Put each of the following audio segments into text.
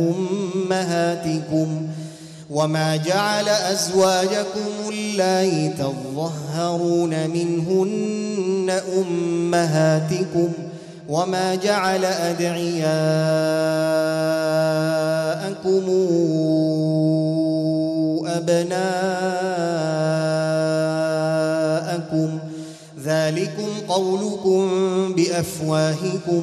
منهن أمهاتكم وما جعل أزواجكم اللائي تظهرون منهن أمهاتكم وما جعل أدعياءكم أبناءكم ذلكم قولكم بأفواهكم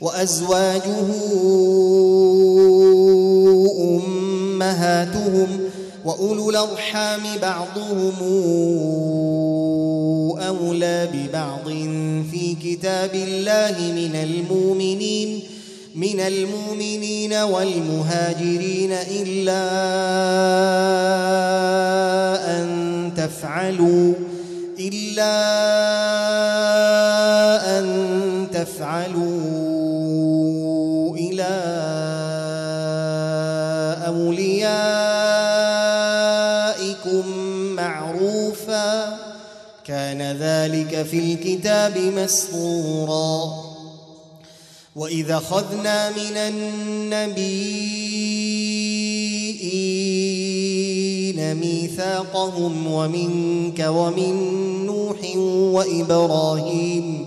وأزواجه أمهاتهم وأولو الأرحام بعضهم أولى ببعض في كتاب الله من المؤمنين من المؤمنين والمهاجرين إلا أن تفعلوا إلا أن تفعلوا إلى أوليائكم معروفا كان ذلك في الكتاب مسطورا. وإذا أخذنا من النبيين ميثاقهم ومنك ومن نوح وإبراهيم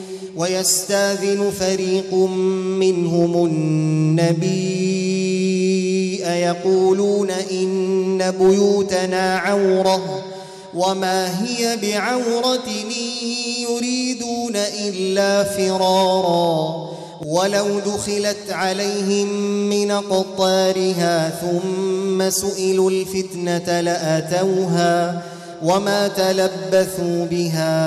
ويستاذن فريق منهم النبي يقولون إن بيوتنا عورة وما هي بعورة يريدون إلا فرارا ولو دخلت عليهم من قطارها ثم سئلوا الفتنة لأتوها وما تلبثوا بها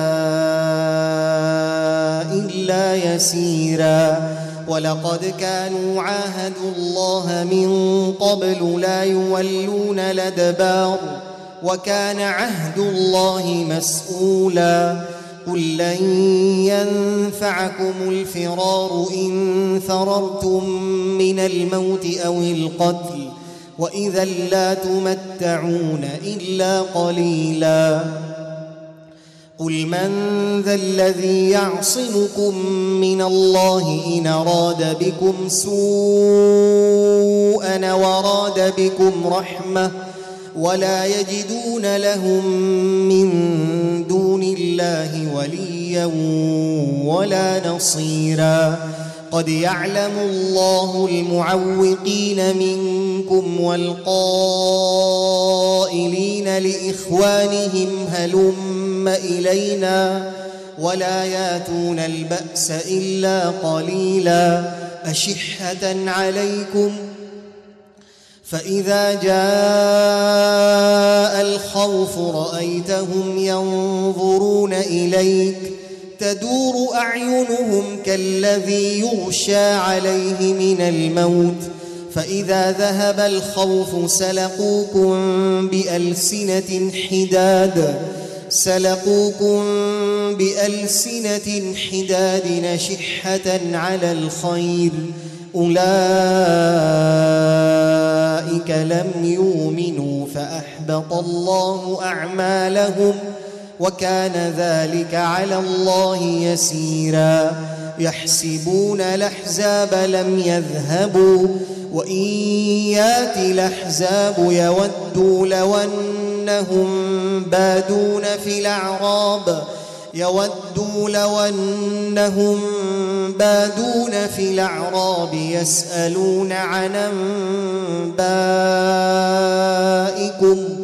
إلا يسيرا ولقد كانوا عاهدوا الله من قبل لا يولون الأدبار وكان عهد الله مسؤولا قل لن ينفعكم الفرار إن فررتم من الموت أو القتل وإذا لا تمتعون إلا قليلا. قل من ذا الذي يعصمكم من الله إن أراد بكم سوءا وراد بكم رحمةً ولا يجدون لهم من دون الله وليا ولا نصيرا. قد يعلم الله المعوقين منكم والقائلين لاخوانهم هلم الينا ولا ياتون الباس الا قليلا اشحه عليكم فإذا جاء الخوف رأيتهم ينظرون إليك تدور أعينهم كالذي يغشى عليه من الموت فإذا ذهب الخوف سلقوكم بألسنة حداد سلقوكم بألسنة حداد نشحة على الخير أولئك لم يؤمنوا فأحبط الله أعمالهم وكان ذلك على الله يسيرا. يحسبون الأحزاب لم يذهبوا وإن يات الأحزاب يودوا لو أنهم بادون في الأعراب. يودوا لو أنهم بادون في الأعراب يسألون عن أنبائكم.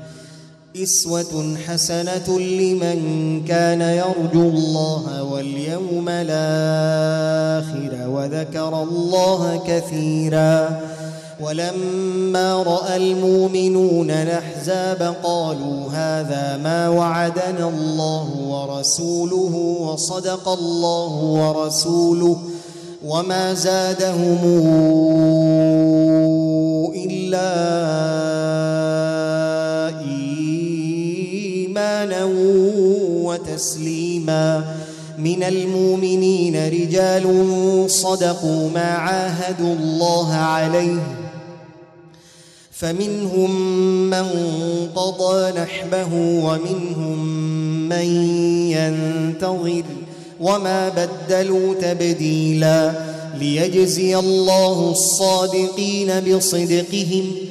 إسوة حسنة لمن كان يرجو الله واليوم الآخر وذكر الله كثيرا. ولما رأى المؤمنون الأحزاب قالوا هذا ما وعدنا الله ورسوله وصدق الله ورسوله وما زادهم إلا ايمانا وتسليما من المؤمنين رجال صدقوا ما عاهدوا الله عليه. فمنهم من قضى نحبه ومنهم من ينتظر وما بدلوا تبديلا ليجزي الله الصادقين بصدقهم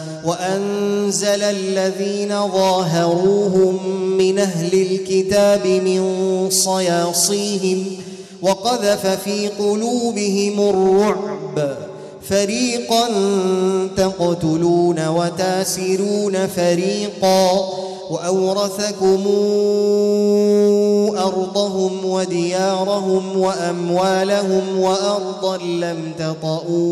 وأنزل الذين ظاهروهم من أهل الكتاب من صياصيهم وقذف في قلوبهم الرعب. فريقا تقتلون وتاسرون فريقا وأورثكم أرضهم وديارهم وأموالهم وأرضا لم تطئوها.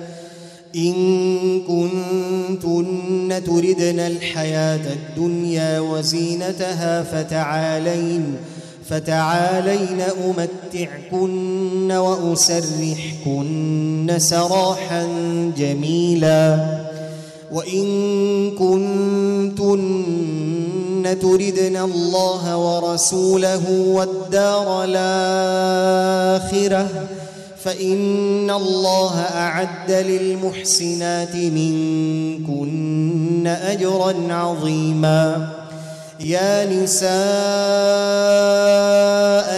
إن كنتن تردن الحياة الدنيا وزينتها فتعالين فتعالين أمتعكن وأسرحكن سراحا جميلا وإن كنتن تردن الله ورسوله والدار الآخرة فإن الله أعد للمحسنات منكن أجرا عظيما. يا نساء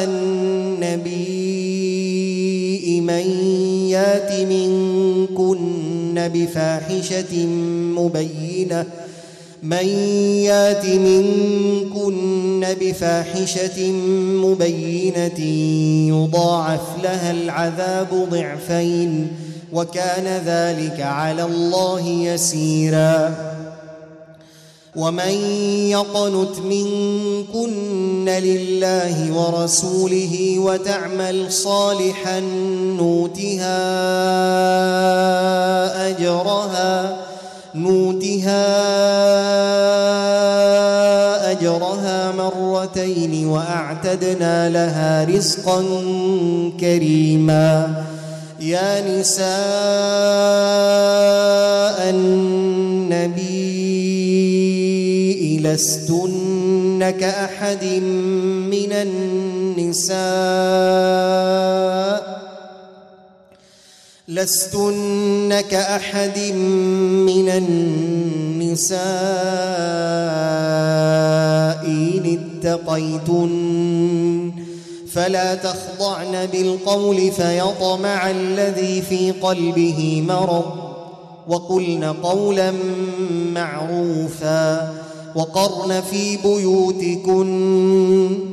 النبي من يات منكن بفاحشة مبينة من يات منكن بفاحشة مبينة يضاعف لها العذاب ضعفين وكان ذلك على الله يسيرا. ومن يقنت منكن لله ورسوله وتعمل صالحا نوتها أجرها نوتها أجرها مرتين وأعتدنا لها رزقا كريما. يا نساء النبي لستن كأحد من النساء. لستن كأحد من النساء إن اتقيتن. فلا تخضعن بالقول فيطمع الذي في قلبه مرض. وقلن قولا معروفا. وقرن في بيوتكن.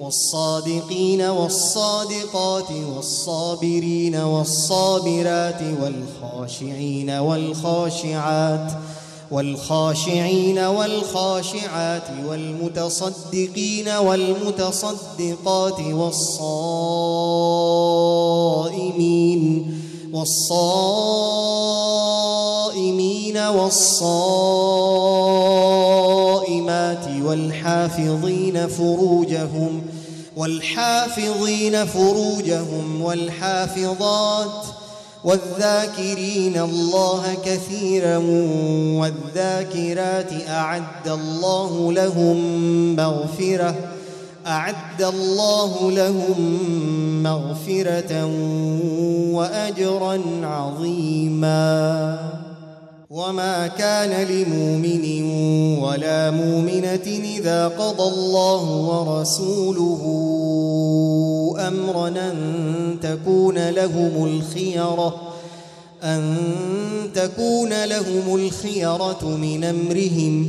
والصادقين والصادقات والصابرين والصابرات والخاشعين والخاشعات والخاشعين والخاشعات والمتصدقين والمتصدقات والصائمين والصائمين والصائمات والحافظين فروجهم والحافظين فروجهم والحافظات والذاكرين الله كثيرا والذاكرات أعد الله لهم مغفرة أعد الله لهم مغفرة وأجرا عظيما. وما كان لمؤمن ولا مؤمنة إذا قضى الله ورسوله أمرا أن تكون لهم الخيرة أن تكون لهم الخيرة من أمرهم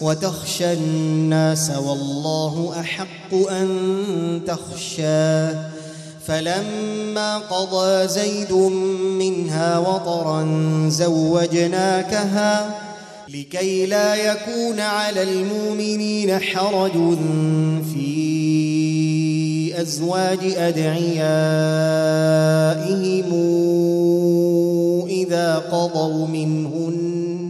وتخشى الناس والله أحق أن تخشاه فلما قضى زيد منها وطرا زوجناكها لكي لا يكون على المؤمنين حرج في أزواج أدعيائهم إذا قضوا منهن.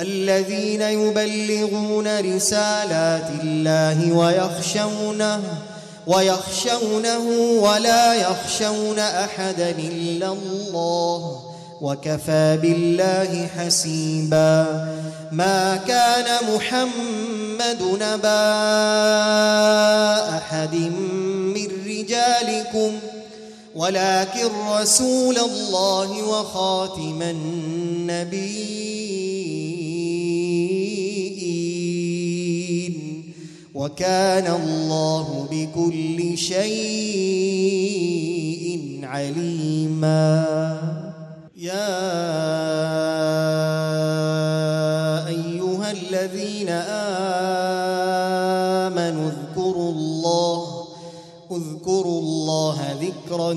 الذين يبلغون رسالات الله ويخشونه ويخشونه ولا يخشون أحدا إلا الله وكفى بالله حسيبا ما كان محمد نبا أحد من رجالكم ولكن رسول الله وخاتم النبيين. وكان الله بكل شيء عليما. يا أيها الذين آمنوا ذكرا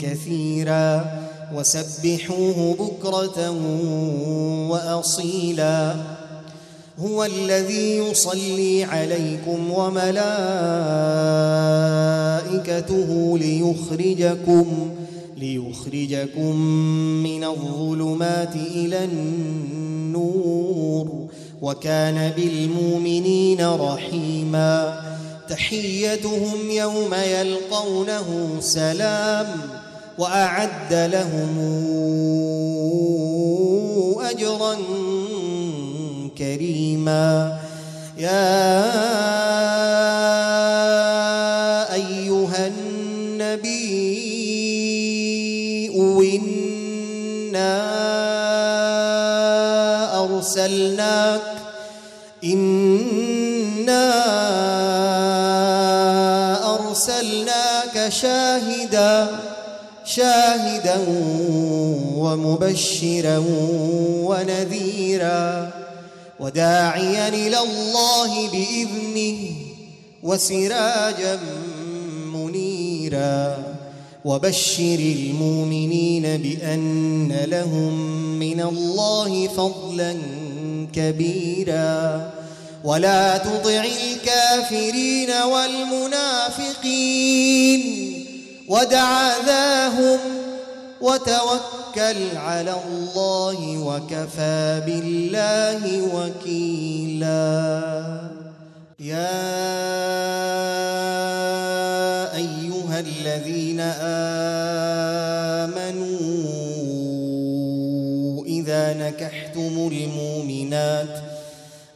كثيرا وسبحوه بكرة وأصيلا. هو الذي يصلي عليكم وملائكته ليخرجكم ليخرجكم من الظلمات إلى النور. وكان بالمؤمنين رحيما. تحيتهم يوم يلقونه سلام وأعد لهم أجرا كريما. يا أيها النبي إنا أرسلناك شاهدا شاهدا ومبشرا ونذيرا. وداعيا إلى الله بإذنه وسراجا منيرا. وبشر المؤمنين بأن لهم من الله فضلا كبيرا. ولا تطع الكافرين والمنافقين. ودع ذاهم وتوكل على الله وكفى بالله وكيلا. يا أيها الذين آمنوا إذا نكحتم المؤمنات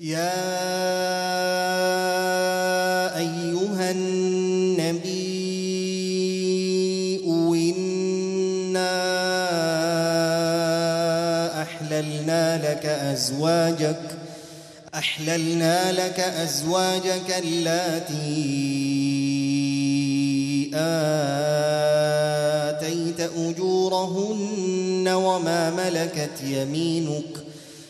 يا أيها النبي إنا أحللنا لك أزواجك أحللنا لك أزواجك اللاتي آتيت أجورهن وما ملكت يمينك.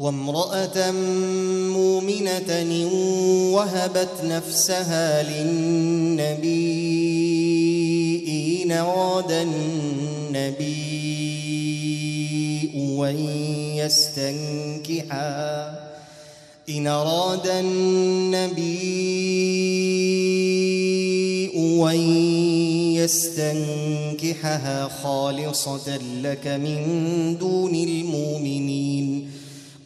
وامرأة مؤمنة وهبت نفسها للنبي إن أراد النبي أن يستنكحا. إن أراد النبي أن يستنكحها خالصة لك من دون المؤمنين.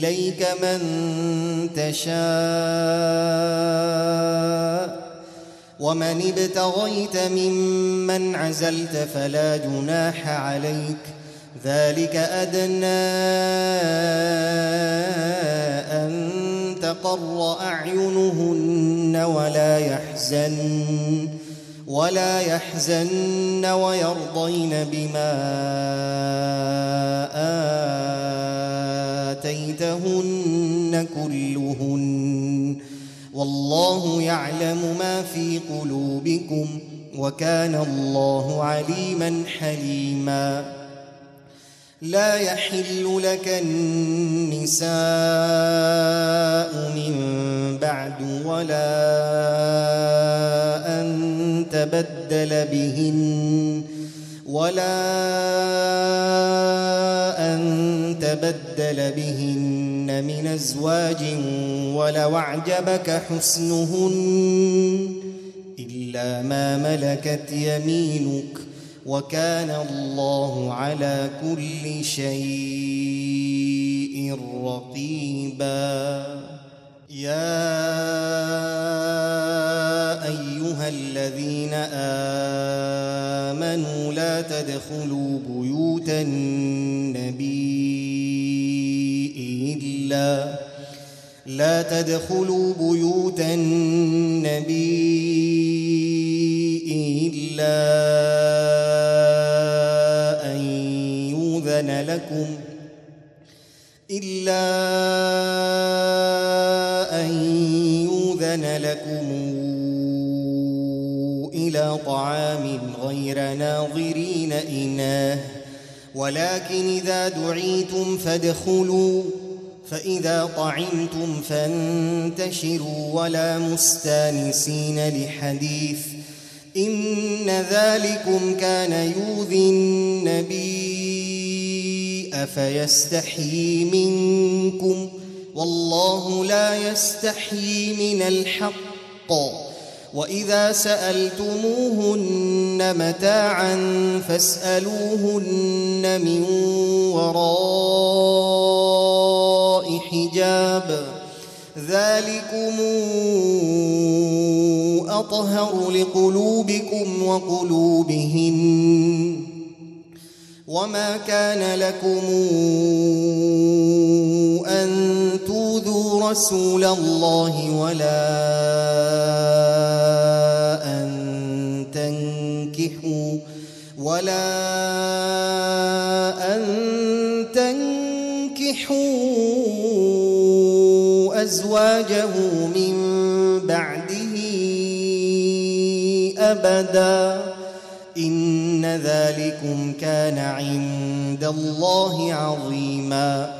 إليك من تشاء. ومن ابتغيت ممن عزلت فلا جناح عليك. ذلك أدنى أن تقر أعينهن ولا يحزن ولا يحزن ويرضين بما آتيتهن كلهن. والله يعلم ما في قلوبكم وكان الله عليما حليما. لا يحل لك النساء من بعد ولا أن تبدل بهن. ولا أن تبدل بهن من أزواج ولو أعجبك حسنهن إلا ما ملكت يمينك وكان الله على كل شيء رقيبا يا تدخلوا بيوت النبي إلا لا تدخلوا بيوت النبي إلا يؤذن لكم إلا أن يؤذن لكم إلى طعام غير ناظرين إناه. ولكن إذا دعيتم فادخلوا فإذا طعمتم فانتشروا ولا مستانسين لحديث. إن ذلكم كان يؤذي النبي أفيستحيي منكم؟ والله لا يستحيي من الحق. وإذا سألتموهن متاعا فاسألوهن من وراء حجاب. ذلكم أطهر لقلوبكم وقلوبهن. وما كان لكم أن توذوا رسول الله ولا ولا أن تنكحوا أزواجه من بعده أبداً. إن ذلكم كان عند الله عظيما.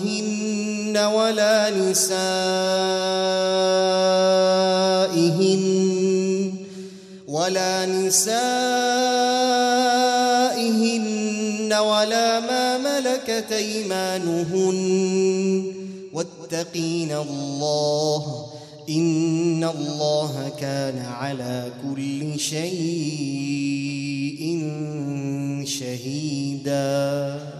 أخواتهن ولا نسائهن ولا نسائهن ولا ما ملكت ايمانهن واتقين الله ان الله كان على كل شيء شهيدا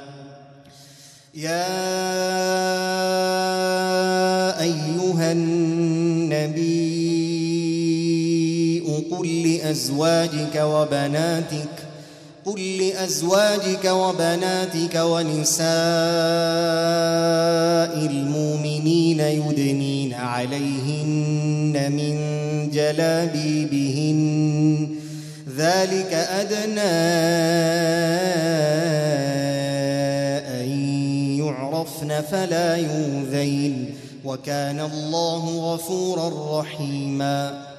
يا أيها النبي قل لأزواجك وبناتك قل لأزواجك وبناتك ونساء المؤمنين يدنين عليهن من جلابيبهن. ذلك أدنى ان يعرفن فلا يؤذين وكان الله غفورا رحيما.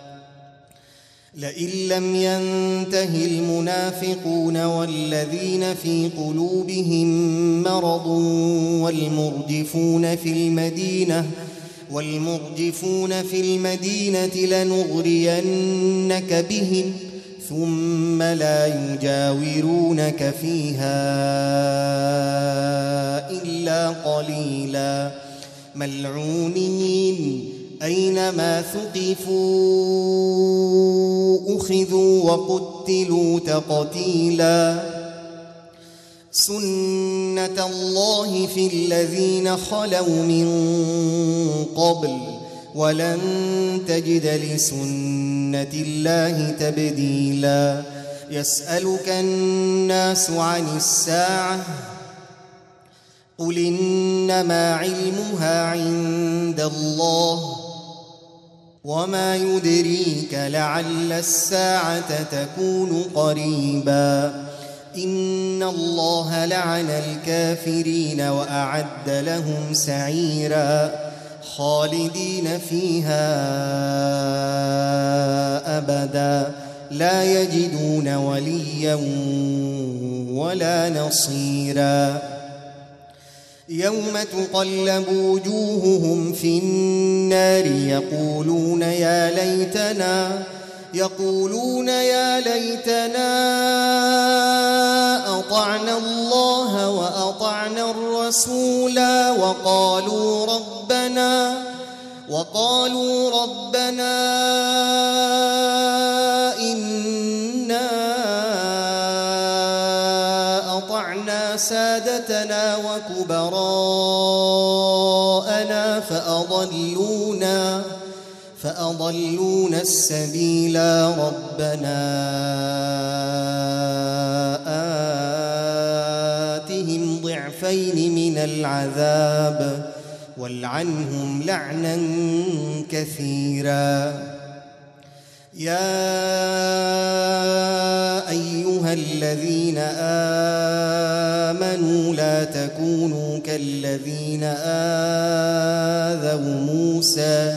لئن لم ينته المنافقون والذين في قلوبهم مرض والمرجفون في المدينة والمرجفون في المدينة لنغرينك بهم ثم لا يجاورونك فيها إلا قليلا. ملعونين أينما ثقفوا أخذوا وقتلوا تقتيلا. سنة الله في الذين خلوا من قبل ولن تجد لسنة الله تبديلا. يسألك الناس عن الساعة قل إنما علمها عند الله وما يدريك لعل الساعة تكون قريبا. إن الله لعن الكافرين وأعد لهم سعيرا. خالدين فيها أبدا. لا يجدون وليا ولا نصيرا. يوم تقلب وجوههم في النار يقولون يا ليتنا يقولون يا ليتنا أطعنا الله وأطعنا الرسولا وقالوا ربنا وقالوا ربنا إنا أطعنا سادتنا وكبراءنا فأضلونا فأضلونا السبيلا ربنا آتهم ضعفين من العذاب والعنهم لعنا كثيرا. يا أيها الذين لا تكونوا كالذين آذوا موسى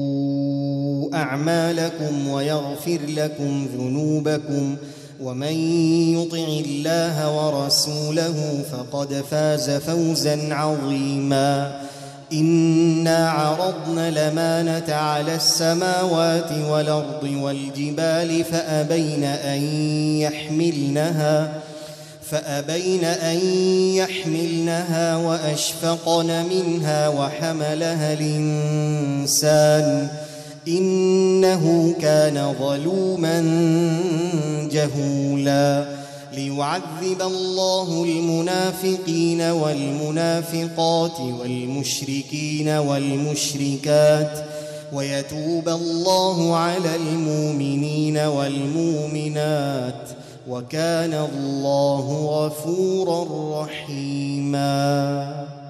أعمالكم ويغفر لكم ذنوبكم ومن يطع الله ورسوله فقد فاز فوزا عظيما. إنا عرضنا الأمانة على السماوات والأرض والجبال فأبين أن يحملنها فأبين أن يحملنها وأشفقن منها وحملها الإنسان. إنه كان ظلوما جهولا. ليعذب الله المنافقين والمنافقات والمشركين والمشركات ويتوب الله على المؤمنين والمؤمنات وكان الله غفورا رحيما.